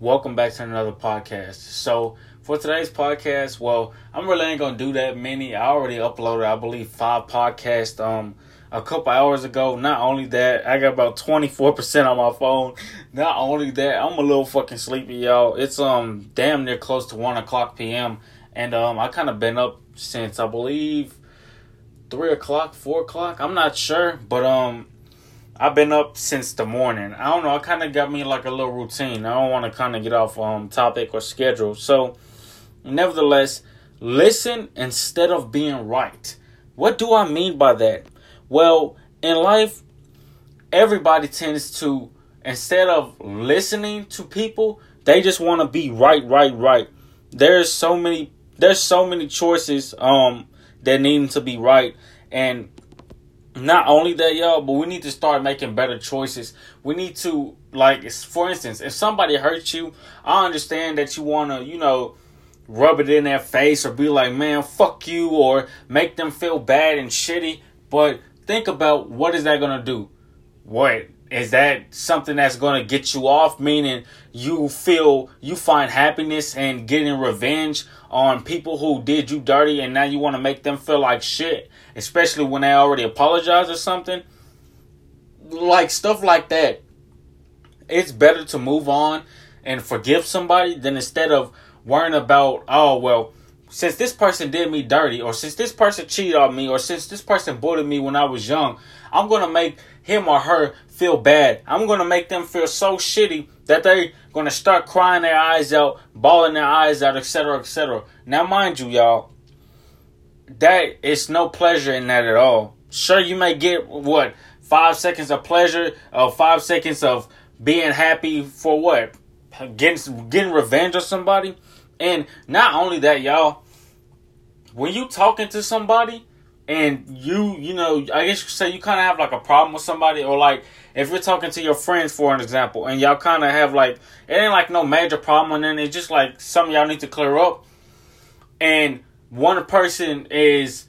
welcome back to another podcast. So, for today's podcast, well, I'm really ain't gonna do that many. I already uploaded, I believe, five podcasts um a couple hours ago. Not only that, I got about 24% on my phone. Not only that, I'm a little fucking sleepy, y'all. It's um damn near close to one o'clock PM, and um I kind of been up since I believe three o'clock, four o'clock. I'm not sure, but um I've been up since the morning. I don't know. I kind of got me like a little routine. I don't want to kind of get off um topic or schedule. So, nevertheless, listen instead of being right. What do I mean by that? Well, in life, everybody tends to instead of listening to people, they just want to be right, right, right. There's so many. There's so many choices um that need to be right and not only that, y'all, but we need to start making better choices. We need to, like, for instance, if somebody hurts you, I understand that you want to, you know, rub it in their face or be like, man, fuck you, or make them feel bad and shitty. But think about what is that going to do? What? Is that something that's going to get you off? Meaning you feel, you find happiness in getting revenge on people who did you dirty and now you want to make them feel like shit? especially when they already apologize or something. Like stuff like that. It's better to move on and forgive somebody than instead of worrying about, oh, well, since this person did me dirty, or since this person cheated on me, or since this person bullied me when I was young, I'm to make him or her feel bad. I'm to make them feel so shitty that they're going to start crying their eyes out, bawling their eyes out, etc., etc. Now, mind you, y'all, that it's no pleasure in that at all. Sure, you may get what five seconds of pleasure, or five seconds of being happy for what getting getting revenge on somebody, and not only that, y'all. When you talking to somebody and you you know I guess you say you kind of have like a problem with somebody, or like if you're talking to your friends for an example, and y'all kind of have like it ain't like no major problem, and then it's just like something y'all need to clear up, and one person is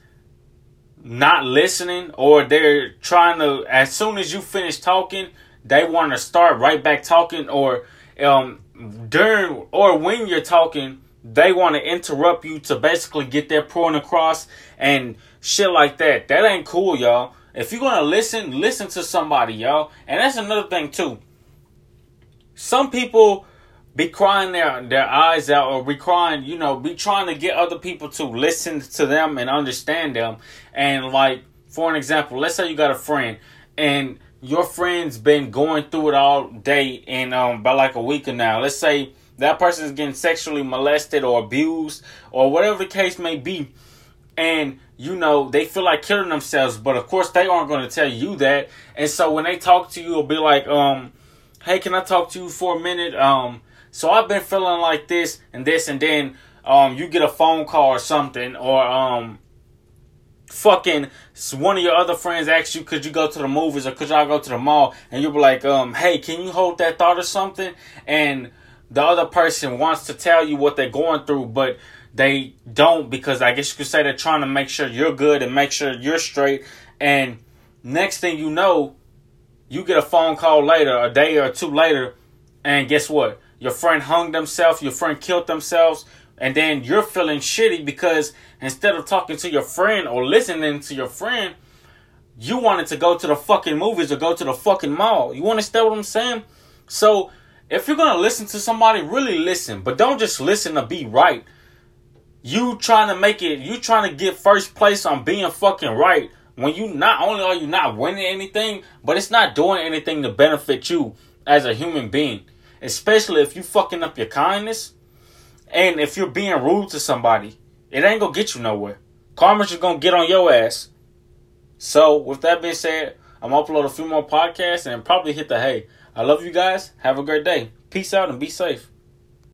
not listening or they're trying to as soon as you finish talking they want to start right back talking or um during or when you're talking they want to interrupt you to basically get their point across and shit like that. That ain't cool y'all. If you're gonna listen listen to somebody y'all. And that's another thing too. Some people be crying their their eyes out or be crying, you know, be trying to get other people to listen to them and understand them. And like for an example, let's say you got a friend and your friend's been going through it all day and um by like a week or now. Let's say that person is getting sexually molested or abused or whatever the case may be. And you know, they feel like killing themselves, but of course they aren't going to tell you that. And so when they talk to you, it'll be like, um, hey, can I talk to you for a minute? Um, so I've been feeling like this and this, and then um, you get a phone call or something, or um, fucking one of your other friends asks you, could you go to the movies or could y'all go to the mall? And you'll be like, um, hey, can you hold that thought or something? And the other person wants to tell you what they're going through, but they don't because I guess you could say they're trying to make sure you're good and make sure you're straight. And next thing you know, you get a phone call later, a day or two later, and guess what? your friend hung themselves, your friend killed themselves, and then you're feeling shitty because instead of talking to your friend or listening to your friend, you wanted to go to the fucking movies or go to the fucking mall. You understand what I'm saying? So if you're gonna listen to somebody, really listen, but don't just listen to be right. You trying to make it, you trying to get first place on being fucking right when you not only are you not winning anything, but it's not doing anything to benefit you as a human being especially if you fucking up your kindness and if you're being rude to somebody. It ain't gonna get you nowhere. Karma's just gonna get on your ass. So, with that being said, I'm gonna upload a few more podcasts and probably hit the hay. I love you guys. Have a great day. Peace out and be safe.